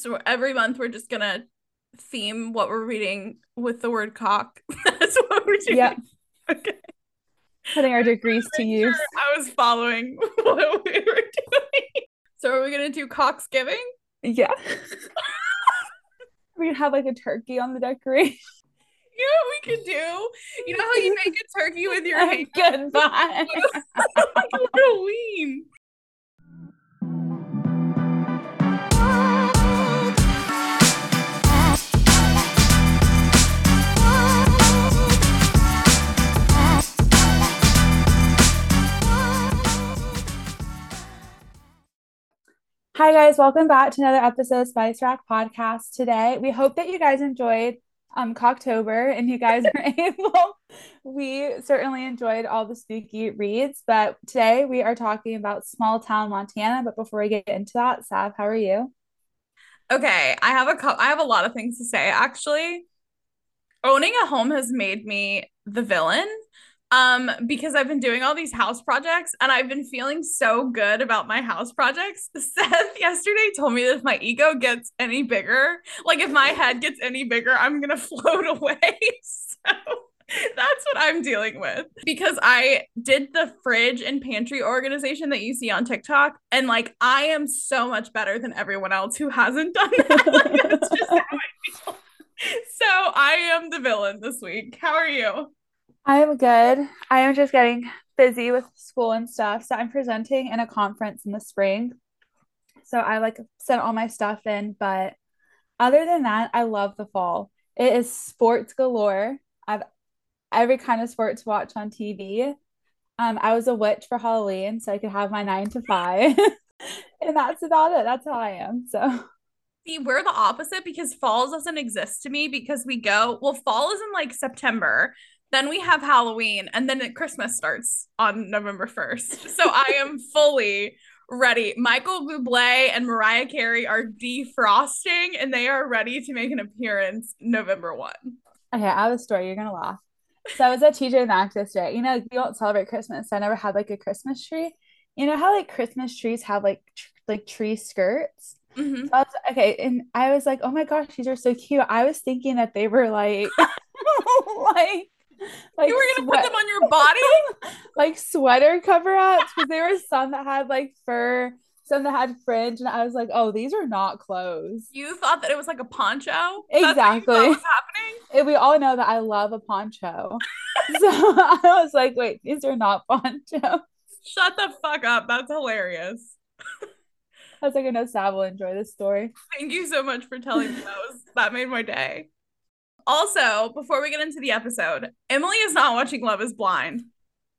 So every month we're just gonna theme what we're reading with the word cock. That's what we're doing. Yeah. Okay. Putting our degrees to use. sure I was following what we were doing. So are we gonna do cocksgiving? Yeah. we could have like a turkey on the decoration. You know what we could do? You know how you make a turkey with your hand? Goodbye. Halloween. Hi guys, welcome back to another episode of Spice Rack Podcast. Today, we hope that you guys enjoyed um Cocktober and you guys were able. We certainly enjoyed all the spooky reads, but today we are talking about small town Montana. But before we get into that, Sav, how are you? Okay, I have a co- I have a lot of things to say actually. Owning a home has made me the villain. Um, because I've been doing all these house projects and I've been feeling so good about my house projects. Seth yesterday told me that if my ego gets any bigger, like if my head gets any bigger, I'm gonna float away. so that's what I'm dealing with because I did the fridge and pantry organization that you see on TikTok, and like I am so much better than everyone else who hasn't done that. like, that's just how I feel. So I am the villain this week. How are you? I am good. I am just getting busy with school and stuff. So I'm presenting in a conference in the spring. So I like sent all my stuff in, but other than that, I love the fall. It is sports galore. I've every kind of sport to watch on TV. Um, I was a witch for Halloween, so I could have my nine to five. and that's about it. That's how I am. So See, we're the opposite because fall doesn't exist to me because we go, well, fall is in like September. Then we have Halloween and then Christmas starts on November 1st. So I am fully ready. Michael Bublé and Mariah Carey are defrosting and they are ready to make an appearance November 1. Okay, I have a story. You're gonna laugh. So I was at TJ Maxx yesterday. You know, we don't celebrate Christmas. So I never had like a Christmas tree. You know how like Christmas trees have like tr- like tree skirts? Mhm. So I was, okay, and I was like, oh my gosh, these are so cute. I was thinking that they were like like like You were going to put them on your body? like sweater cover ups because there were some that had like fur, some that had fringe, and I was like, oh, these are not clothes. You thought that it was like a poncho? That's what you Exactly. happening? We all know that I love a poncho. so I was like, wait, these are not ponchos. Shut the fuck up. That's hilarious. I was like, I know Sav will enjoy this story. Thank you so much for telling me that was that made my day. Also, before we get into the episode, Emily is not watching Love is Blind.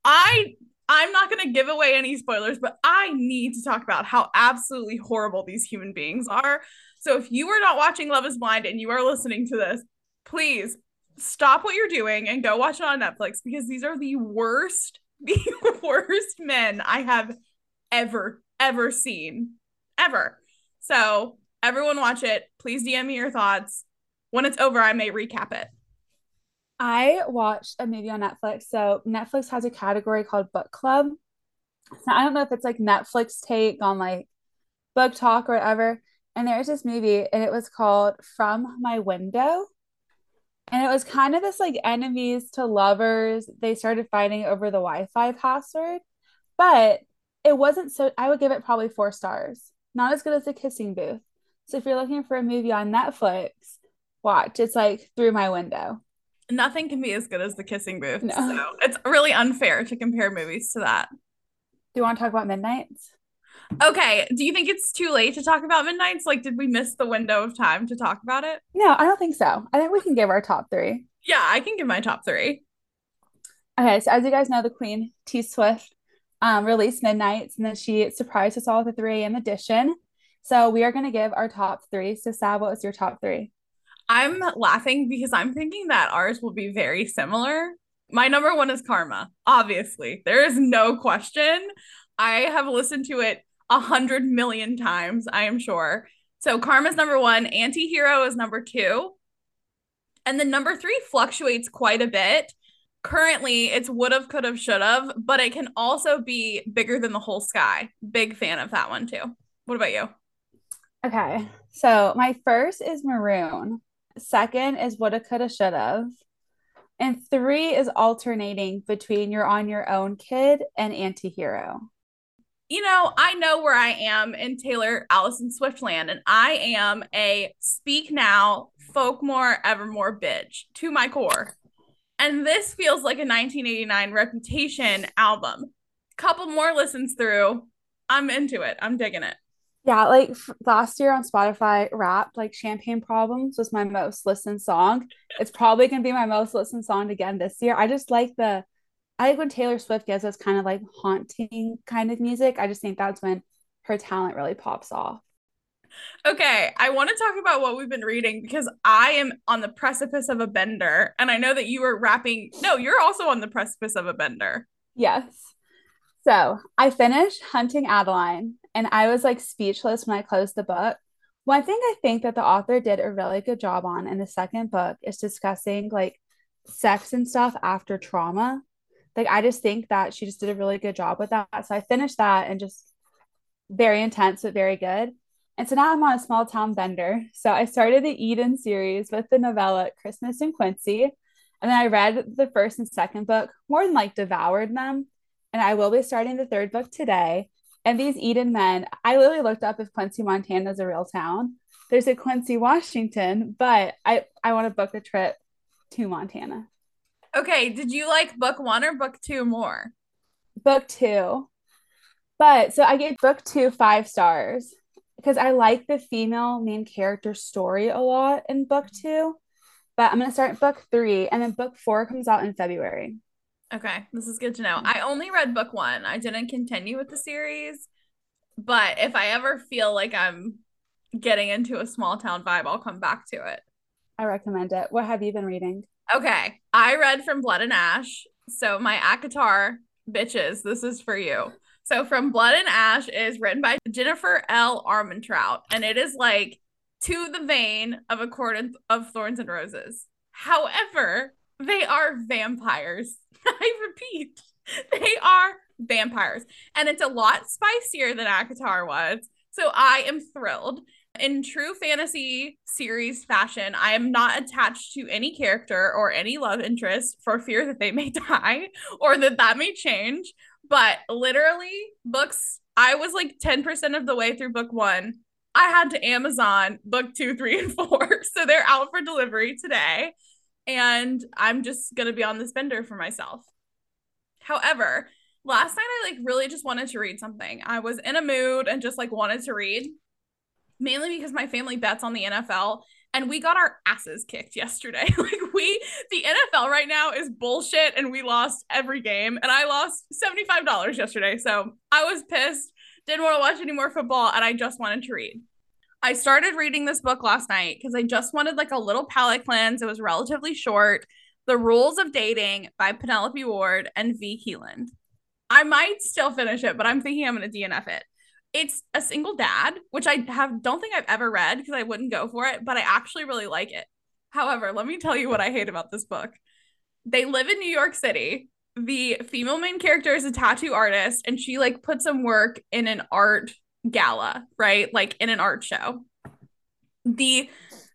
I I'm not going to give away any spoilers, but I need to talk about how absolutely horrible these human beings are. So if you are not watching Love is Blind and you are listening to this, please stop what you're doing and go watch it on Netflix because these are the worst the worst men I have ever ever seen ever. So everyone watch it. Please DM me your thoughts. When it's over, I may recap it. I watched a movie on Netflix. So Netflix has a category called book club. So I don't know if it's like Netflix take on like book talk or whatever. And there's this movie and it was called From My Window. And it was kind of this like enemies to lovers. They started fighting over the Wi-Fi password, but it wasn't so I would give it probably four stars. Not as good as the kissing booth. So if you're looking for a movie on Netflix, watch. It's like through my window. Nothing can be as good as the kissing booth. No. So it's really unfair to compare movies to that. Do you want to talk about Midnights? Okay. Do you think it's too late to talk about Midnights? Like, did we miss the window of time to talk about it? No, I don't think so. I think we can give our top three. Yeah, I can give my top three. Okay, so as you guys know, the Queen, T Swift, um, released Midnights, and then she surprised us all with a 3 a.m. edition. So we are going to give our top three. So, Sav, what was your top three? I'm laughing because I'm thinking that ours will be very similar. My number one is Karma, obviously. There is no question. I have listened to it a hundred million times, I am sure. So Karma's number one, Antihero is number two. And then number three fluctuates quite a bit. Currently, it's would have, could have, should have, but it can also be bigger than the whole sky. Big fan of that one too. What about you? Okay, So my first is Maroon. Second is Woulda, Coulda, Shoulda. And three is alternating between You're on Your Own Kid and Antihero. You know, I know where I am in Taylor Allison Swiftland, and I am a speak now, folklore, evermore bitch to my core. And this feels like a 1989 Reputation album. Couple more listens through. I'm into it. I'm digging it. Yeah, like last year on Spotify, Wrapped, like Champagne Problems was my most listened song. It's probably gonna be my most listened song again this year. I just like the, I like when Taylor Swift gives us kind of like haunting kind of music. I just think that's when her talent really pops off. Okay, I want to talk about what we've been reading because I am on the precipice of a bender, and I know that you were wrapping. No, you're also on the precipice of a bender. Yes. So I finished Hunting Adeline and I was like speechless when I closed the book. One thing I think that the author did a really good job on in the second book is discussing like sex and stuff after trauma. Like I just think that she just did a really good job with that. So I finished that and just very intense but very good. And so now I'm on a small town bender. So I started the Eden series with the novella Christmas in Quincy. And then I read the first and second book, more than like devoured them. And I will be starting the third book today. And these Eden men, I literally looked up if Quincy, Montana is a real town. There's a Quincy, Washington, but I, I want to book a trip to Montana. Okay. Did you like book one or book two more? Book two. But so I gave book two five stars because I like the female main character story a lot in book two. But I'm going to start book three, and then book four comes out in February. Okay, this is good to know. Mm-hmm. I only read book one. I didn't continue with the series, but if I ever feel like I'm getting into a small town vibe, I'll come back to it. I recommend it. What have you been reading? Okay, I read from Blood and Ash. So my ACOTAR bitches, this is for you. So from Blood and Ash is written by Jennifer L. Armentrout, and it is like to the vein of A Court of Thorns and Roses. However, they are vampires. I repeat, they are vampires. And it's a lot spicier than ACOTAR was. So I am thrilled. In true fantasy series fashion, I am not attached to any character or any love interest for fear that they may die or that that may change. But literally, books, I was like 10% of the way through book one. I had to Amazon book two, three, and four. So they're out for delivery today and I'm just gonna be on this bender for myself. However, last night I like really just wanted to read something. I was in a mood and just like wanted to read, mainly because my family bets on the NFL and we got our asses kicked yesterday. like we the NFL right now is bullshit and we lost every game and I lost $75 yesterday. So I was pissed, didn't want to watch any more football and I just wanted to read. I started reading this book last night because I just wanted like a little palate cleanse. It was relatively short. The Rules of Dating by Penelope Ward and Vi Keeland. I might still finish it, but I'm thinking I'm going to DNF it. It's a single dad, which I have don't think I've ever read because I wouldn't go for it, but I actually really like it. However, let me tell you what I hate about this book. They live in New York City. The female main character is a tattoo artist and she like put some work in an art gala, right? Like in an art show. The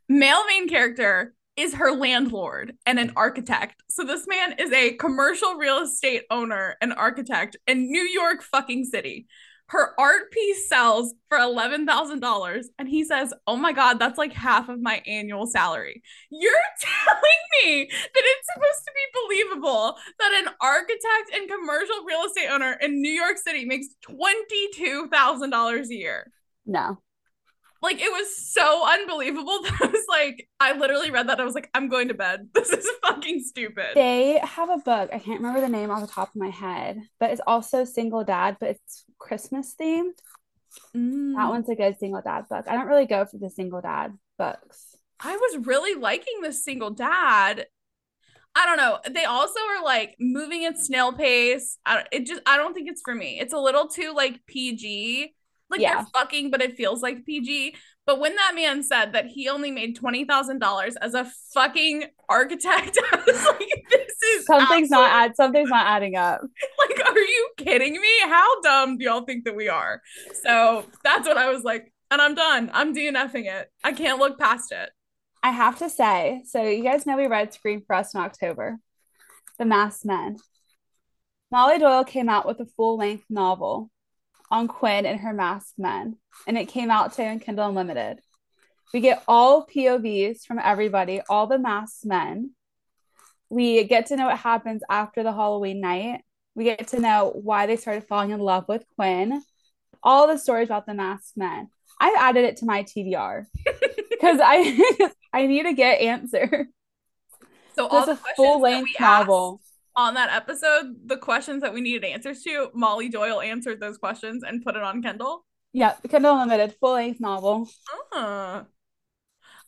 male main character is her landlord and an architect. So this man is a commercial real estate owner and architect in New York fucking city her art piece sells for $11,000 and he says, "Oh my god, that's like half of my annual salary." You're telling me that it's supposed to be believable that an architect and commercial real estate owner in New York City makes $22,000 a year? No. Like it was so unbelievable that I was like, I literally read that. I was like, I'm going to bed. This is fucking stupid. They have a book. I can't remember the name off the top of my head, but it's also single dad, but it's Christmas themed. Mm. That one's a good single dad book. I don't really go for the single dad books. I was really liking the single dad. I don't know. They also are like moving at snail pace. I don't, it just I don't think it's for me. It's a little too like PG like yeah. they're fucking, but it feels like PG. But when that man said that he only made twenty thousand dollars as a fucking architect, I was like, "This is something's not add something's not adding up." Like, are you kidding me? How dumb do y'all think that we are? So that's what I was like. and I'm done. I'm DNFing it. I can't look past it. I have to say, so you guys know we read Scream for Us in October, The Masked Men. Molly Doyle came out with a full length novel on Quinn and her masked men, and it came out today on Kindle Unlimited. We get all POVs from everybody, all the masked men. We get to know what happens after the Halloween night. We get to know why they started falling in love with Quinn. All the stories about the masked men. I've added it to my TBR because I I need to get answer. So all There's the a full length novel. On that episode, the questions that we needed answers to, Molly Doyle answered those questions and put it on Kindle. Yeah, Kindle Unlimited, full length novel. Uh,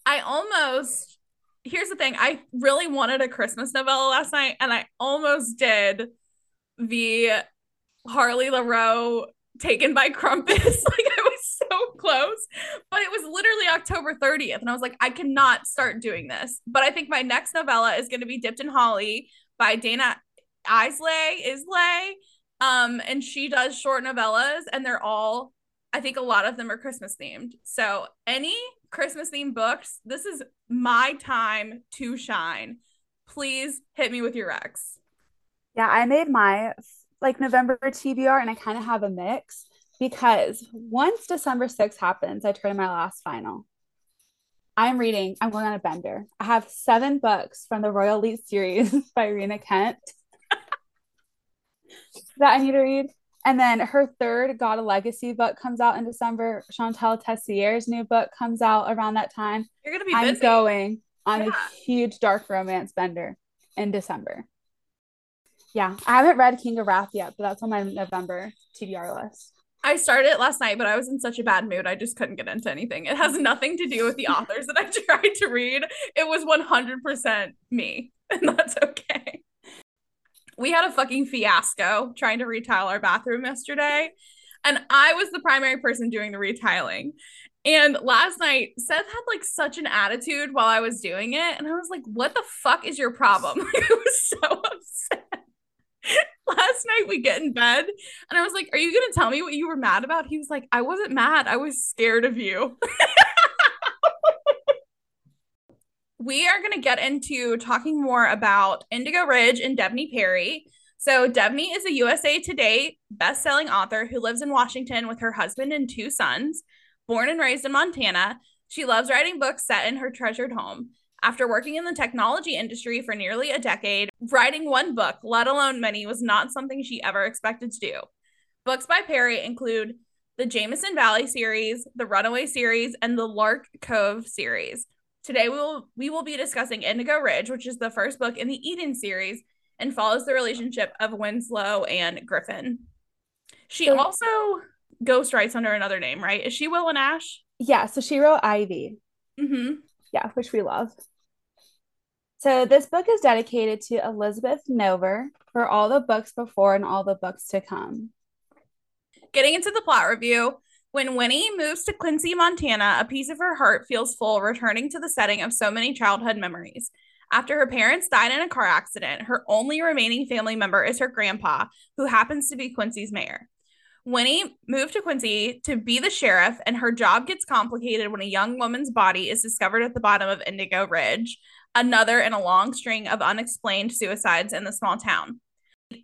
I almost here's the thing. I really wanted a Christmas novella last night, and I almost did the Harley Laroux taken by Krampus. like I was so close, but it was literally October 30th, and I was like, I cannot start doing this. But I think my next novella is going to be Dipped in Holly by Dana Isaly. Isaly. Um, and she does short novellas, and they're all, I think a lot of them are Christmas themed. So any Christmas themed books, this is my time to shine. Please hit me with your Rex. Yeah, I made my like November TBR and I kind of have a mix because once December 6th happens, I turn in my last final. I'm reading, I'm going on a bender. I have seven books from the Royal Elite series by Rina Kent that I need to read. And then her third God of Legacy book comes out in December. Chantal Tessier's new book comes out around that time. You're gonna be busy. I'm going on Yeah. a huge dark romance bender in December. Yeah, I haven't read King of Wrath yet, but that's on my November TBR list. I started it last night, but I was in such a bad mood. I just couldn't get into anything. It has nothing to do with the authors that I tried to read. It was 100% me, and that's okay. We had a fucking fiasco trying to retile our bathroom yesterday, and I was the primary person doing the retiling. And last night, Seth had like such an attitude while I was doing it, and I was like, "What the fuck is your problem?" I was so upset. Last night we get in bed and I was like, Are you to tell me what you were mad about? He was like, I wasn't mad. I was scared of you. we are to get into talking more about Indigo Ridge and Devney Perry. So, Devney is a USA Today best-selling author who lives in Washington with her husband and two sons. Born and raised in Montana, she loves writing books set in her treasured home. After working in the technology industry for nearly a decade, writing one book, let alone many, was not something she ever expected to do. Books by Perry include the Jameson Valley series, the Runaway series, and the Lark Cove series. Today we will we will be discussing Indigo Ridge, which is the first book in the Eden series and follows the relationship of Winslow and Griffin. She So- also ghost writes under another name, right? Is she Willa Nash? Yeah, so she wrote Ivy. Mm-hmm. Yeah, which we love. So this book is dedicated to Elizabeth Nover for all the books before and all the books to come. Getting into the plot review, when Winnie moves to Quincy, Montana, a piece of her heart feels full, returning to the setting of so many childhood memories. After her parents died in a car accident, her only remaining family member is her grandpa, who happens to be Quincy's mayor. Winnie moved to Quincy to be the sheriff, and her job gets complicated when a young woman's body is discovered at the bottom of Indigo Ridge, another in a long string of unexplained suicides in the small town.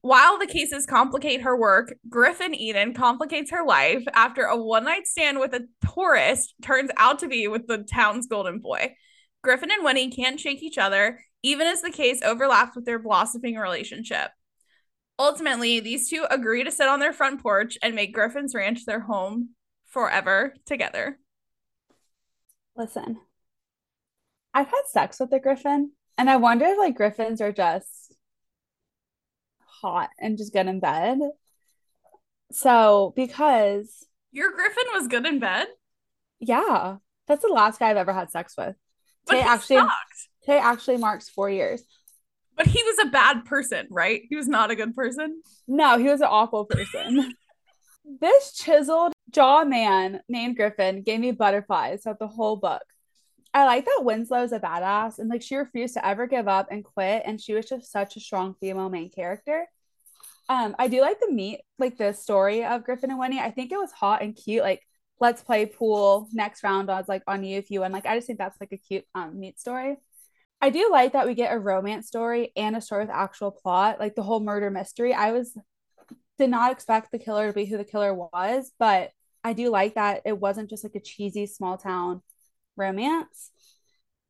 While the cases complicate her work, Griffin Eden complicates her life after a one night stand with a tourist turns out to be with the town's golden boy. Griffin and Winnie can't shake each other, even as the case overlaps with their blossoming relationship. Ultimately, these two agree to sit on their front porch and make Griffin's ranch their home forever together. Listen, I've had sex with a griffin, and I wonder if like griffins are just hot and just good in bed. So, because Your Griffin was good in bed, yeah, that's the last guy I've ever had sex with. but Today actually, sucked. today actually marks four years. But he was a bad person, right? He was not a good person. No, he was an awful person. this chiseled jaw man named Griffin gave me butterflies throughout the whole book. I like that Winslow's a badass and like she refused to ever give up and quit, and she was just such a strong female main character. Um, I do like the meet like the story of Griffin and Winnie. I think it was hot and cute. Like let's play pool next round I was like on you if you win like I just think that's like a cute um neat story I do like that we get a romance story and a story with actual plot like the whole murder mystery I was did not expect the killer to be who the killer was but I do like that it wasn't just like a cheesy small town romance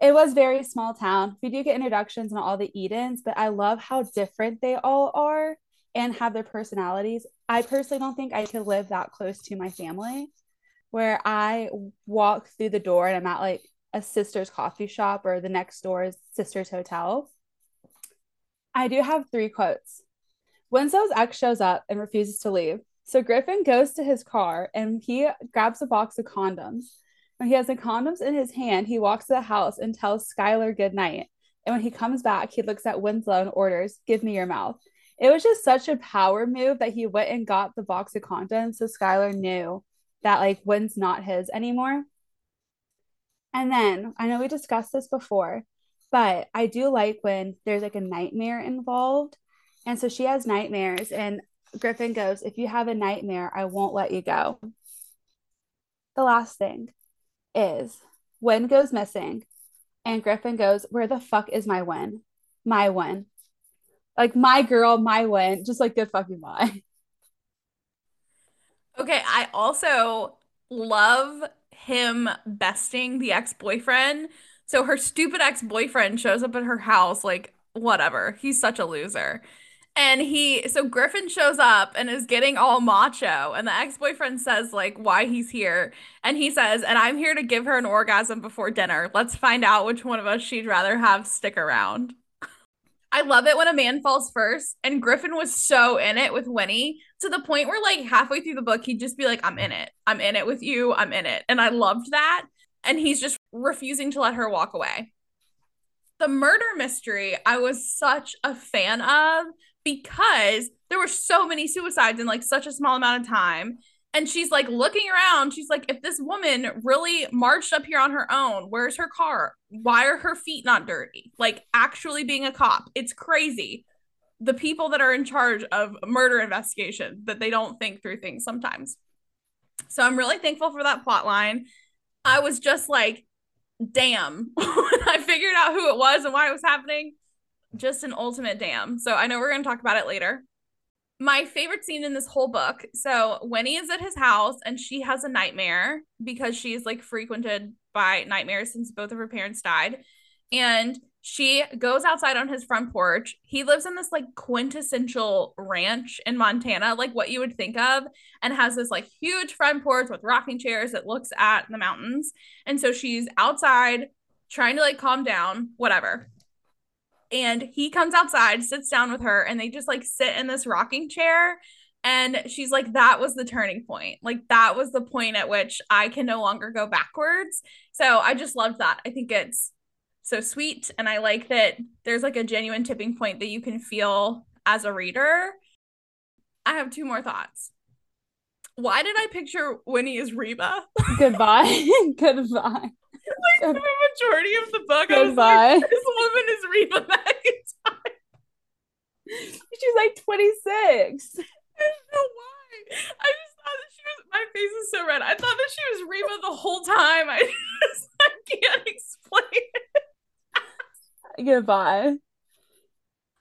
it was very small town. We do get introductions and all the Edens, but I love how different they all are and have their personalities. I personally don't think I could live that close to my family where I walk through the door and I'm at like a sister's coffee shop or the next door's sister's hotel. I do have three quotes. Winslow's ex shows up and refuses to leave. So Griffin goes to his car and he grabs a box of condoms. When he has the condoms in his hand, he walks to the house and tells Skylar good night. And when he comes back, he looks at Winslow and orders, Give me your mouth. It was just such a power move that he went and got the box of condoms so Skylar knew that like Win's not his anymore. And then I know we discussed this before, but I do like when there's like a nightmare involved. And so she has nightmares, and Griffin goes, If you have a nightmare, I won't let you go. The last thing is Win goes missing, and Griffin goes, Where the fuck is my Win? My Win. Like my girl, my Win. Just like good fucking bye. Okay, I also love him besting the ex boyfriend. So her stupid ex boyfriend shows up at her house, like, whatever. He's such a loser. And he, so Griffin shows up and is getting all macho. And the ex boyfriend says, like, why he's here. And he says, and I'm here to give her an orgasm before dinner. Let's find out which one of us she'd rather have stick around. I love it when a man falls first. And Griffin was so in it with Winnie to the point where, like, halfway through the book, he'd just be like, I'm in it. I'm in it with you. I'm in it. And I loved that. And he's just refusing to let her walk away. The murder mystery, I was such a fan of because there were so many suicides in like such a small amount of time. And she's like looking around. She's like, if this woman really marched up here on her own, where's her car? Why are her feet not dirty? Like, actually being a cop. It's crazy. The people that are in charge of murder investigation that they don't think through things sometimes. So I'm really thankful for that plot line. I was just like, damn, when I figured out who it was and why it was happening, just an ultimate damn. So I know we're going to talk about it later my favorite scene in this whole book. So Winnie is at his house and she has a nightmare because she's like frequented by nightmares since both of her parents died. And she goes outside on his front porch. He lives in this like quintessential ranch in Montana, like what you would think of, and has this like huge front porch with rocking chairs that looks at the mountains. And so she's outside trying to like calm down, whatever and he comes outside, sits down with her, and they just like sit in this rocking chair. And she's like, that was the turning point. Like, that was the point at which I can no longer go backwards. So I just loved that. I think it's so sweet. And I like that there's like a genuine tipping point that you can feel as a reader. I have two more thoughts. Why did I picture Winnie as Reba? Goodbye. Goodbye like the majority of the book, Goodbye. I was like, this woman is Reba McEntire. She's like 26. I don't know why. I just thought that she was my face is so red. I thought that she was Reba the whole time. I just I can't explain it. Goodbye.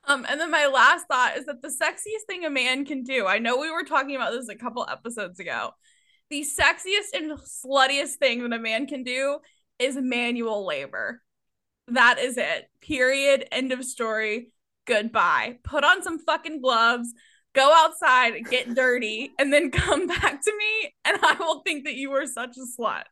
Um, and then my last thought is that the sexiest thing a man can do. I know we were talking about this a couple episodes ago. The sexiest and sluttiest thing that a man can do is manual labor. That is it. Period. End of story. Goodbye. Put on some fucking gloves, go outside, get dirty, and then come back to me, and I will think that you were such a slut.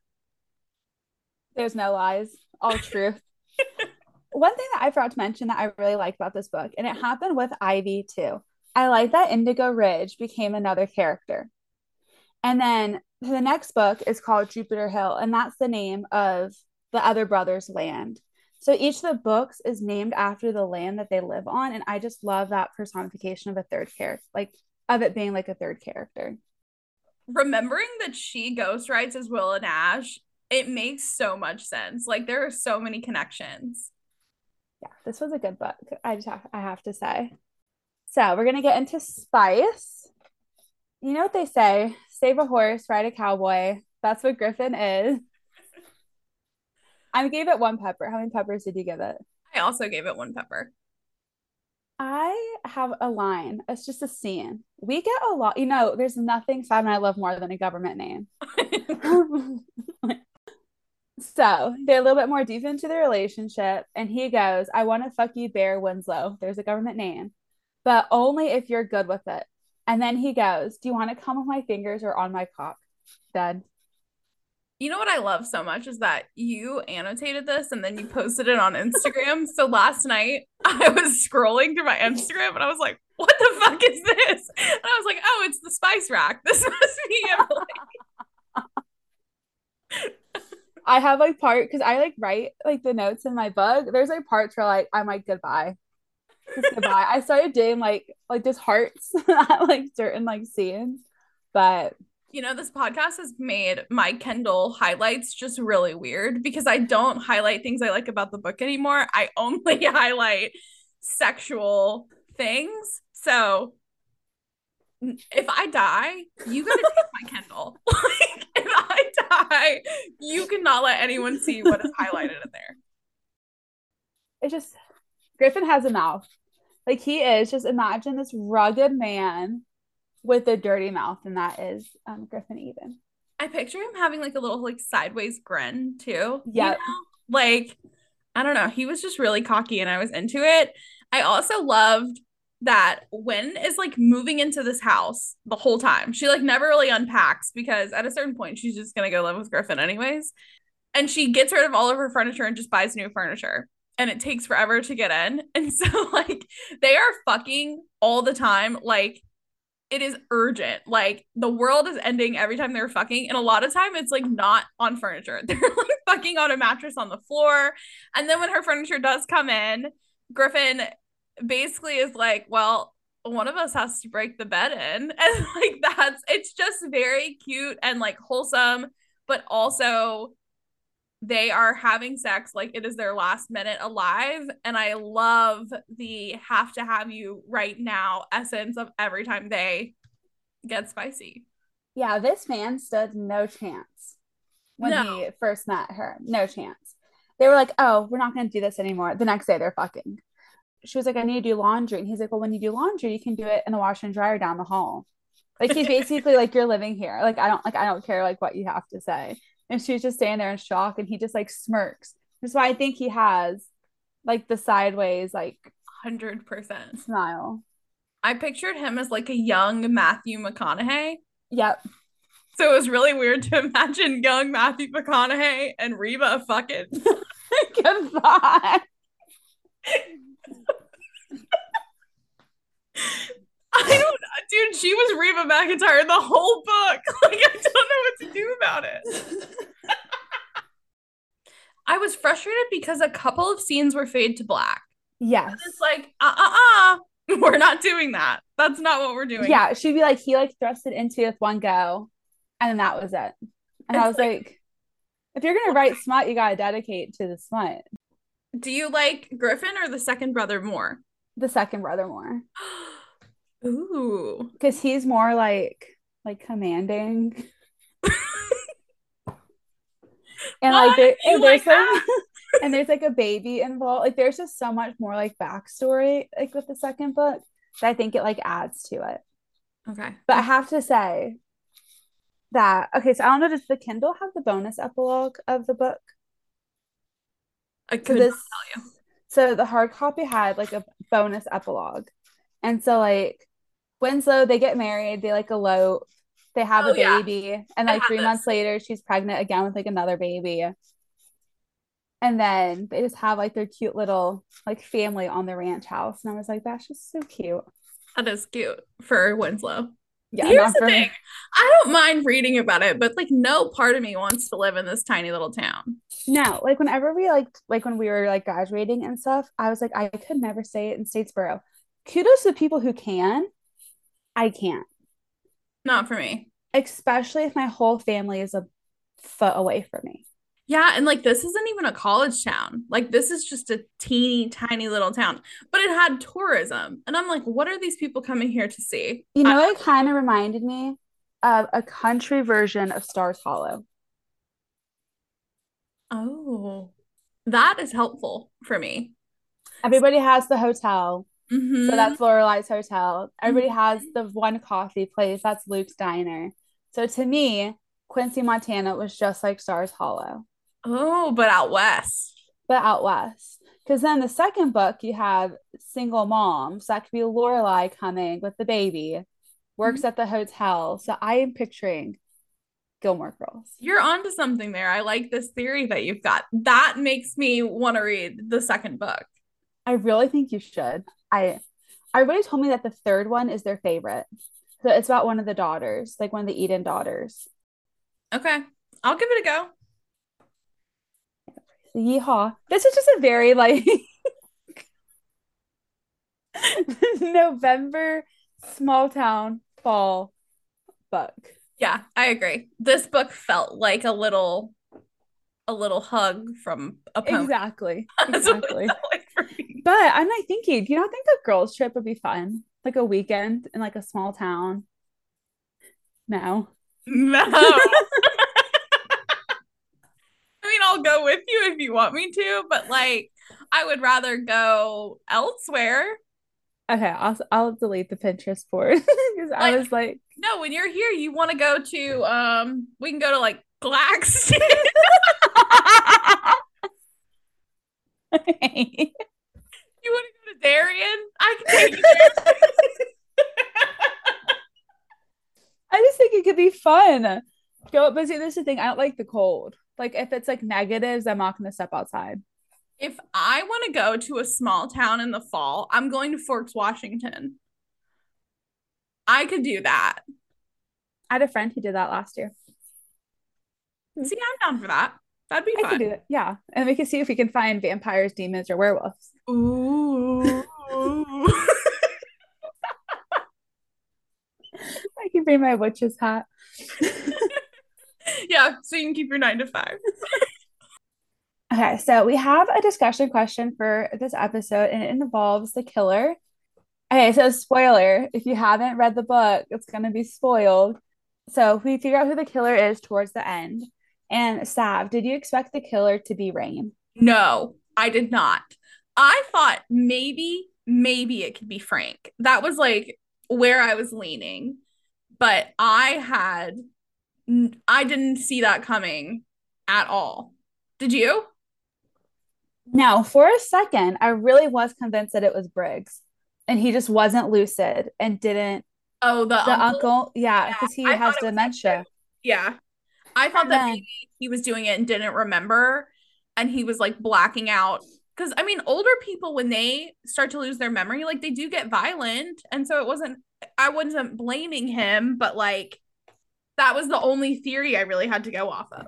There's no lies. All truth. One thing that I forgot to mention that I really liked about this book, and it happened with Ivy too. I like that Indigo Ridge became another character. And then the next book is called Jupiter Hill, and that's the name of the other brother's land. So each of the books is named after the land that they live on. And I just love that personification of a third character, like of it being like a third character. Remembering that she ghost writes as Willa Nash, it makes so much sense. Like there are so many connections. Yeah, this was a good book. I just have, I have to say. So we're gonna get into Spice. You know what they say: save a horse, ride a cowboy, That's what Griffin is. I gave it one pepper. How many peppers did you give it? I also gave it one pepper. I have a line. It's just a scene. We get a lot, you know, there's nothing Simon and I love more than a government name. so they're a little bit more deep into the relationship, and he goes, I want to fuck you, Bare Winslow. There's a government name, but only if you're good with it. And then he goes, Do you want to come with my fingers or on my cock? Done. You know what I love so much is that you annotated this and then you posted it on Instagram. so last night I was scrolling through my Instagram and I was like, what the fuck is this? And I was like, oh, it's the spice rack. This must be Emily. I have like part because I like write like the notes in my book. There's like parts where like I'm like goodbye. Goodbye. I started doing like like just hearts at like certain like scenes. But you know, this podcast has made my Kindle highlights just really weird because I don't highlight things I like about the book anymore. I only highlight sexual things. So if I die, you gotta take my Kindle. like, if I die, you cannot let anyone see what is highlighted in there. It's just Griffin has a mouth. Like he is. Just imagine this rugged man with a dirty mouth, and that is um, Griffin Eden. I picture him having like a little like sideways grin too. Yeah. You know? Like, I don't know. He was just really cocky and I was into it. I also loved that Win is like moving into this house the whole time. She like never really unpacks because at a certain point she's just gonna go live with Griffin anyways. And she gets rid of all of her furniture and just buys new furniture. And it takes forever to get in. And so like they are fucking all the time. Like it is urgent. Like the world is ending every time they're fucking. And a lot of time it's like not on furniture. They're like fucking on a mattress on the floor. And then when her furniture does come in, Griffin basically is like, well, one of us has to break the bed in. And like that's it's just very cute and like wholesome, but also they are having sex like it is their last minute alive and i love the have to have you right now essence of every time they get spicy. Yeah this man stood no chance when no. he first met her. No chance. They were like oh we're not going to do this anymore. The next day they're fucking. She was like i need to do laundry. And he's like well when you do laundry you can do it in the washer and dryer down the hall. Like he's basically like you're living here. Like i don't like i don't care like what you have to say and she's just standing there in shock and he just like smirks. That's why i think he has like the sideways like 100% smile. I pictured him as like a young matthew mcconaughey. Yep. So it was really weird to imagine young matthew mcconaughey and reba fucking. Goodbye dude. She was Reba McEntire the whole book. Like I don't know what to do about it. I was frustrated because a couple of scenes were fade to black. Yes, it's like uh uh uh, we're not doing that. That's not what we're doing. Yeah, she'd be like, he like thrust it into with one go, and then that was it. And it's I was like, like, if you're gonna write smut, you gotta dedicate to the smut. Do you like Griffin or the second brother more? The second brother more. Ooh. Because he's more like like commanding. and like, there, and there's like, and there's like a baby involved. Like there's just so much more like backstory like with the second book that I think it like adds to it. Okay. But I have to say that okay, so I don't know, does the Kindle have the bonus epilogue of the book? I could so this, tell you. So the hard copy had like a bonus epilogue. And so like Winslow, they get married, they like elope, they have oh, a baby, yeah. and like three this. months later, she's pregnant again with like another baby. And then they just have like their cute little like family on the ranch house. And I was like, that's just so cute. That is cute for Winslow. Yeah, here's the thing. Me. I don't mind reading about it, but like no part of me wants to live in this tiny little town. No, like whenever we like like when we were like graduating and stuff, I was like, I could never say it in Statesboro. Kudos to the people who can, I can't. Not for me. Especially if my whole family is a foot away from me. Yeah, and like this isn't even a college town. Like this is just a teeny tiny little town. But it had tourism. And I'm like, what are these people coming here to see? You know, I- it kind of reminded me of a country version of Stars Hollow. Oh, that is helpful for me. Everybody has the hotel. Mm-hmm. So that's Lorelai's hotel. Everybody Mhm. has the one coffee place. That's Luke's diner. So to me, Quincy, Montana was just like Stars Hollow, oh, but out west. but out west. Because then the second book, you have single moms. That could be Lorelai coming with the baby, works at the hotel. So I am picturing Gilmore Girls. You're onto something there. I like this theory that you've got. That makes me want to read the second book. I really think you should. I everybody told me that the third one is their favorite. So it's about one of the daughters, like one of the Eden daughters. Okay, I'll give it a go. Yeehaw. This is just a very like November small town fall book. Yeah, I agree. This book felt like a little a little hug from a pony. Exactly. That's what it Exactly. like. But I'm like thinking, do you not think a girls' trip would be fun? Like a weekend in like a small town? No. No. I mean, I'll go with you if you want me to, but like I would rather go elsewhere. Okay, I'll I'll delete the Pinterest board because I was like, No, when you're here, you want to go to um we can go to like Claxton. You want to go to Darien? I can take you there. I just think it could be fun. Go, but see, this is the thing. I don't like the cold. Like if it's like negatives, I'm not gonna step outside. if I want to go to a small town in the fall, I'm going to Forks, Washington. I could do that. I had a friend who did that last year. Hmm. See, I'm down for that. That'd be I could do it. Yeah. And we can see if we can find vampires, demons, or werewolves. Ooh. I can bring my witch's hat. yeah, so you can keep your nine to five. Okay, so we have a discussion question for this episode, and it involves the killer. Okay, so spoiler, if you haven't read the book, it's gonna be spoiled. So we figure out who the killer is towards the end. And Sav, did you expect the killer to be Rain? No, I did not. I thought maybe, maybe it could be Frank. That was like where I was leaning. But I had, I didn't see that coming at all. Did you? No, for a second, I really was convinced that it was Briggs, and he just wasn't lucid and didn't. Oh, the, The uncle? uncle, yeah, Yeah, because he I has dementia. Yeah. I thought And that then- maybe he was doing it and didn't remember. And he was like blacking out. Because, I mean, older people, when they start to lose their memory, like they do get violent. And so it wasn't, I wasn't blaming him, but like that was the only theory I really had to go off of.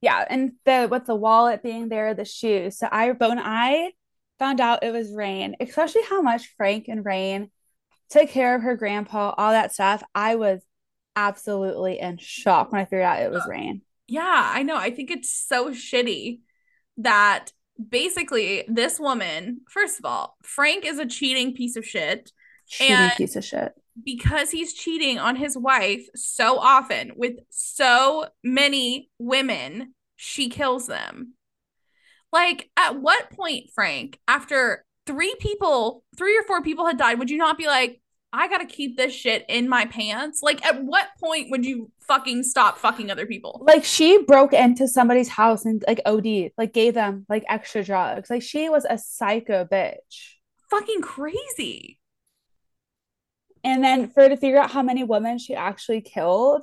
Yeah, and the with the wallet being there, the shoes. So I, but when I found out it was Rain, especially how much Frank and Rain took care of her grandpa, all that stuff, I was absolutely in shock when I figured out it was Rain. Yeah, I know. I think it's so shitty that basically this woman, first of all, Frank is a cheating piece of shit. Cheating And- piece of shit. because he's cheating on his wife so often with so many women, she kills them. Like, at what point, Frank, after three people, three or four people had died, would you not be like, I gotta keep this shit in my pants? Like, at what point would you fucking stop fucking other people? Like she broke into somebody's house and like OD, like gave them like extra drugs. Like she was a psycho bitch. Fucking crazy. And then for to figure out how many women she actually killed,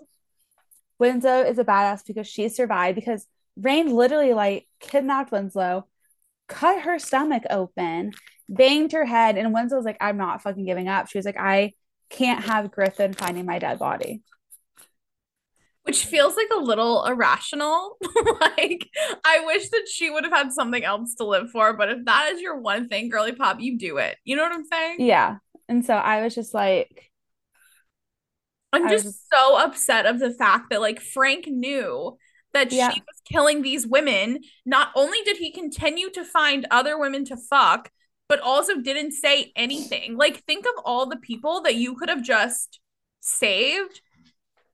Winslow is a badass because she survived because Rain literally like kidnapped Winslow, cut her stomach open, banged her head, and Winslow's like, I'm not fucking giving up. She was like, I can't have Griffin finding my dead body. Which feels like a little irrational. like, I wish that she would have had something else to live for, but if that is your one thing, girly pop, you do it. You know what I'm saying? Yeah. And so I was just like, I'm was just so upset of the fact that like Frank knew that Yeah. she was killing these women. Not only did he continue to find other women to fuck, but also didn't say anything. Like think of all the people that you could have just saved.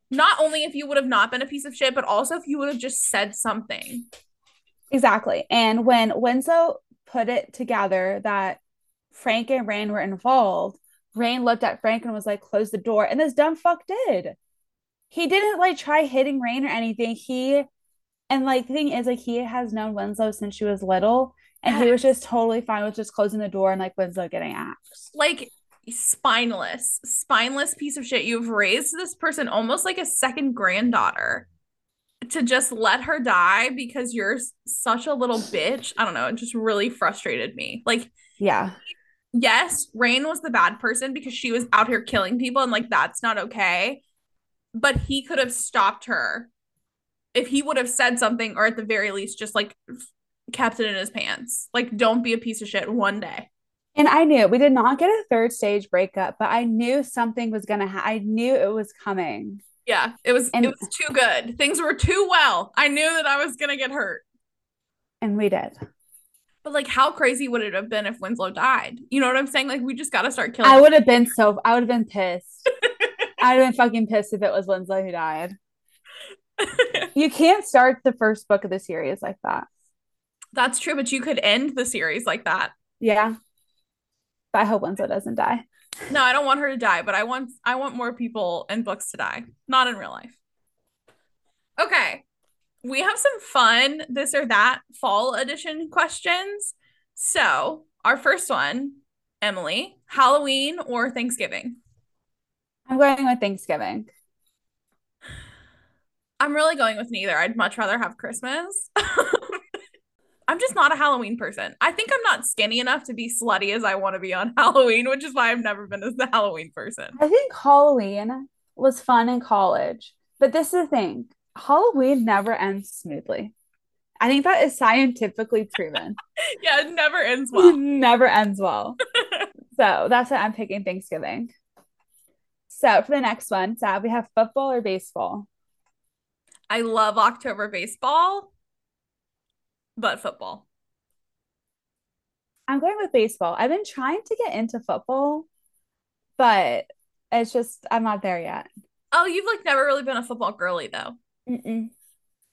Not only if you would have not been a piece of shit, but also if you would have just said something. Exactly. And when Winslow put it together that Frank and Rain were involved, Rain looked at Frank and was like, close the door. And this dumb fuck did. He didn't like try hitting Rain or anything. He, and like, the thing is, like, he has known Winslow since she was little. And he was just totally fine with just closing the door and like Winslow getting axed. Like, spineless, spineless piece of shit. You've raised this person almost like a second granddaughter to just let her die because you're such a little bitch. I don't know. It just really frustrated me. Like, yeah. Yes, Rain was the bad person because she was out here killing people and like that's not okay. But he could have stopped her if he would have said something or at the very least just like kept it in his pants. Like, don't be a piece of shit one day. And I knew we did not get a third stage breakup, but I knew something was gonna happen. I knew it was coming. Yeah, it was and, it was too good. Things were too well. I knew that I was gonna get hurt. And we did. But like how crazy would it have been if Winslow died? You know what I'm saying? Like we just gotta start killing. I would have been so I would have been pissed. I'd have been fucking pissed if it was Winslow who died. you can't start the first book of the series like that. That's true, but you could end the series like that. Yeah. But I hope Winslow doesn't die. No, I don't want her to die, but I want I want more people and books to die, not in real life. Okay. We have some fun this or that fall edition questions. So, our first one, Emily, Halloween or Thanksgiving? I'm going with Thanksgiving. I'm really going with neither. I'd much rather have Christmas. I'm just not a Halloween person. I think I'm not skinny enough to be slutty as I want to be on Halloween, which is why I've never been as the Halloween person. I think Halloween was fun in college, but this is the thing Halloween never ends smoothly. I think that is scientifically proven. yeah, it never ends well. It never ends well. so that's why I'm picking Thanksgiving. So for the next one, Sav, we have football or baseball. I love October baseball but football. I'm going with baseball. I've been trying to get into football, but it's just I'm not there yet. Oh, you've like never really been a football girly though. Mm-mm.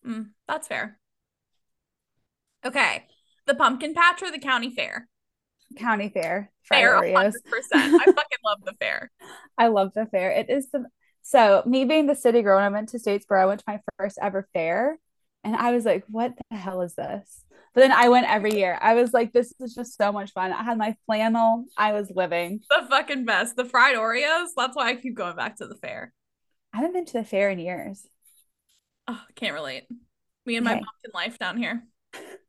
Mm, that's fair. Okay, the pumpkin patch or the county fair? County fair. Fair, hundred percent. I fucking love the fair. I love the fair. It is the so me being the city girl. When I went to Statesboro, I went to my first ever fair, and I was like, what the hell is this? But then I went every year. I was like, this is just so much fun. I had my flannel. I was living. The fucking best. The fried Oreos. That's why I keep going back to the fair. I haven't been to the fair in years. Oh, can't relate. Me and my pumpkin life down here.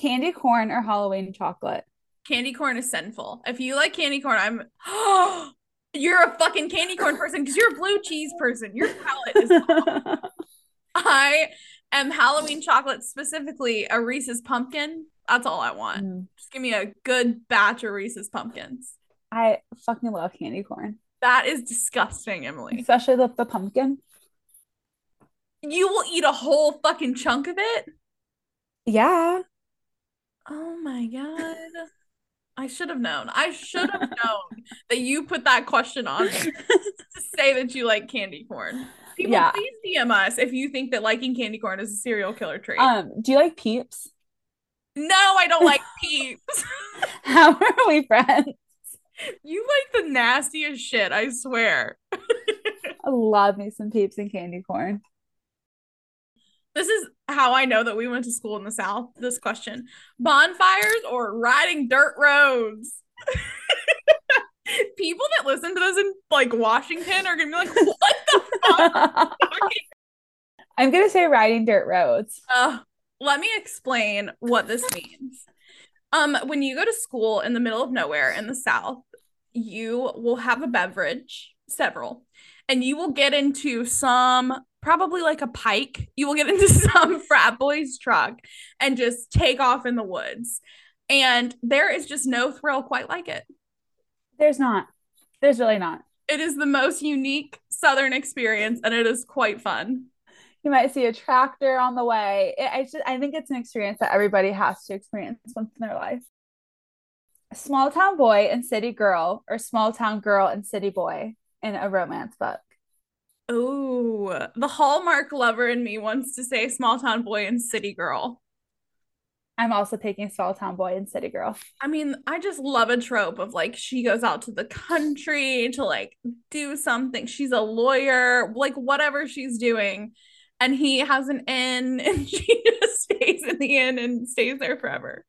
Candy corn or Halloween chocolate? Candy corn is sinful. If you like candy corn, I'm oh you're a fucking candy corn person because you're a blue cheese person. Your palate is I am Halloween chocolate, specifically a Reese's pumpkin. That's all I want. Mm. Just give me a good batch of Reese's pumpkins. I fucking love candy corn. That is disgusting, Emily. Especially the, the pumpkin. You will eat a whole fucking chunk of it? Yeah. Oh my god. I should have known. I should have known that you put that question on me to say that you like candy corn. People, yeah. please DM us if you think that liking candy corn is a serial killer trait. Um, do you like peeps? No, I don't like peeps. How are we friends? You like the nastiest shit, I swear. I love me some peeps and candy corn. This is how I know that we went to school in the South. This question bonfires or riding dirt roads? people that listen to this in like Washington are gonna be like, what the fuck? I'm gonna say riding dirt roads. Uh, let me explain what this means. Um, when you go to school in the middle of nowhere in the South, you will have a beverage, several, and you will get into some probably like a pike. You will get into some frat boy's truck and just take off in the woods. And there is just no thrill quite like it. There's not. There's really not. It is the most unique Southern experience, and it is quite fun. You might see a tractor on the way. It, I just, I think it's an experience that everybody has to experience once in their life. Small town boy and city girl, or small town girl and city boy in a romance book. Oh, the Hallmark lover in me wants to say small town boy and city girl. I'm also picking small town boy and city girl. I mean, I just love a trope of like she goes out to the country to like do something. She's a lawyer, like whatever she's doing. And he has an inn and she just stays in the inn and stays there forever.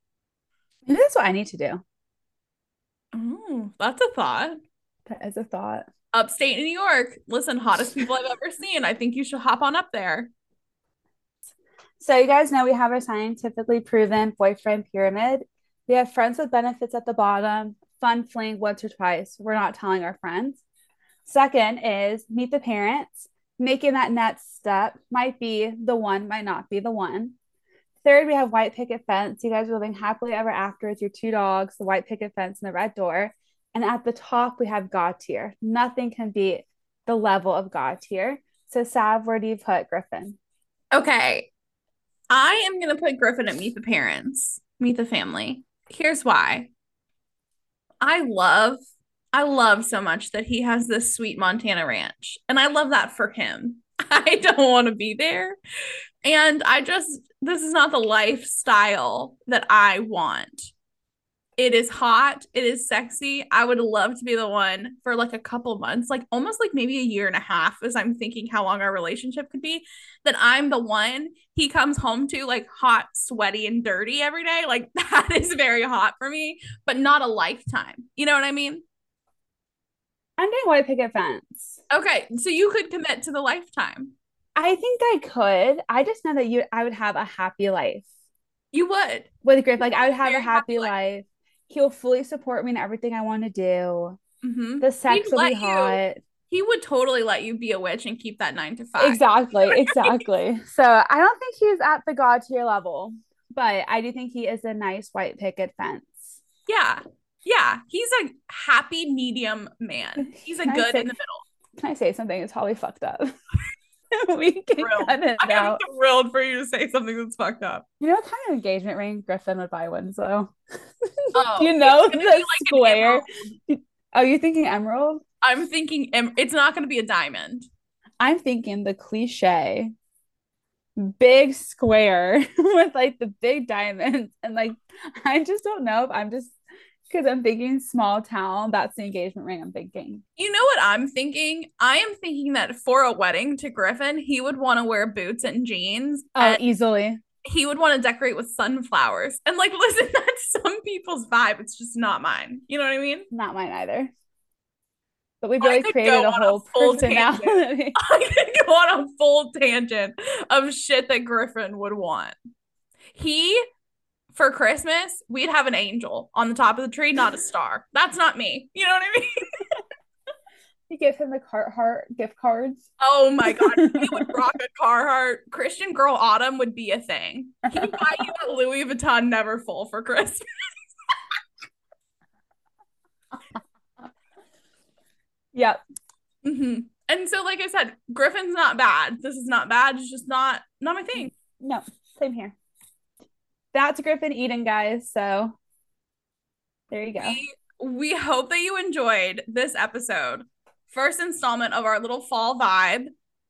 Maybe that's what I need to do. Oh, that's a thought. That is a thought. Upstate New York. Listen, hottest people I've ever seen. I think you should hop on up there. So you guys know we have a scientifically proven boyfriend pyramid. We have friends with benefits at the bottom, fun fling once or twice. We're not telling our friends. Second is meet the parents. Making that next step might be the one, might not be the one. Third, we have white picket fence. You guys are living happily ever after with your two dogs, the white picket fence and the red door. And at the top, we have God tier. Nothing can beat the level of God tier. So, Sav, where do you put Griffin? Okay. I am going to put Griffin at Meet the Parents, Meet the Family. Here's why. I love, I love so much that he has this sweet Montana ranch. And I love that for him. I don't want to be there. And I just, this is not the lifestyle that I want. It is hot. It is sexy. I would love to be the one for like a couple months, like almost like maybe a year and a half, as I'm thinking how long our relationship could be. That I'm the one he comes home to, like hot, sweaty, and dirty every day. Like that is very hot for me, but not a lifetime. You know what I mean? I'm doing white picket fence. Okay. So you could commit to the lifetime. I think I could. I just know that you I would have a happy life. You would. With Griff. Like I would have Very a happy happy life. He'll fully support me in everything I want to do. Mm-hmm. The sex He'd will be you- hot. He would totally let you be a witch and keep that nine to five. Exactly, exactly. so I don't think he's at the god tier level, but I do think he is a nice white picket fence. Yeah. Yeah. He's a happy medium man. He's a Can good say- in the middle. Can I say something? It's probably fucked up. we can Thrilled. cut it I am out. thrilled for you to say something that's fucked up. You know what kind of engagement ring Griffin would buy one? So Oh, you know the like square. Oh, you thinking emerald? I'm thinking em- it's not going to be a diamond. I'm thinking the cliche big square with like the big diamonds and like I just don't know if I'm just because I'm thinking small town. That's the engagement ring I'm thinking. You know what I'm thinking? I am thinking that for a wedding to Griffin, he would want to wear boots and jeans. Oh, and easily. he would want to decorate with sunflowers. And like, listen, that's some people's vibe. It's just not mine. You know what I mean? Not mine either. But we've really created a on a whole full tangent. personality. I could go on a full tangent of shit that Griffin would want. He, for Christmas, we'd have an angel on the top of the tree, not a star. That's not me. You know what I mean? you give him the Carhartt gift cards. Oh my God. He would rock a Carhartt. Christian Girl Autumn would be a thing. He would buy you a Louis Vuitton Neverfull for Christmas. Yep. hmm And so, like I said, Griffin's not bad. This is not bad. It's just not not my thing. No, same here. That's Griffin Eden, guys. So there you go. We, we hope that you enjoyed this episode. First installment of our little fall vibe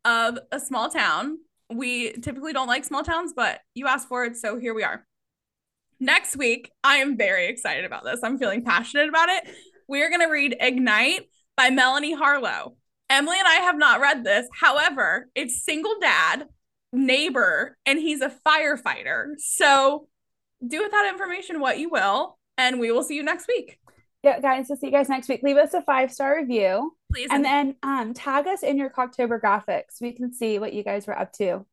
of a small town. We typically don't like small towns, but you asked for it, so here we are. Next week, I am very excited about this. I'm feeling passionate about it. We are going to read Ignite by Melanie Harlow. Emily and I have not read this. However, it's single dad, neighbor, and he's a firefighter. So do with that information what you will, and we will see you next week. Yeah, guys, we'll see you guys next week. Leave us a five star review Please. and then um tag us in your Cocktober graphics. We can see what you guys were up to.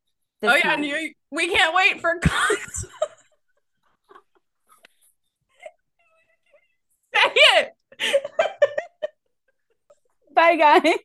oh yeah, and you, we can't wait for Say it. Bye, guys.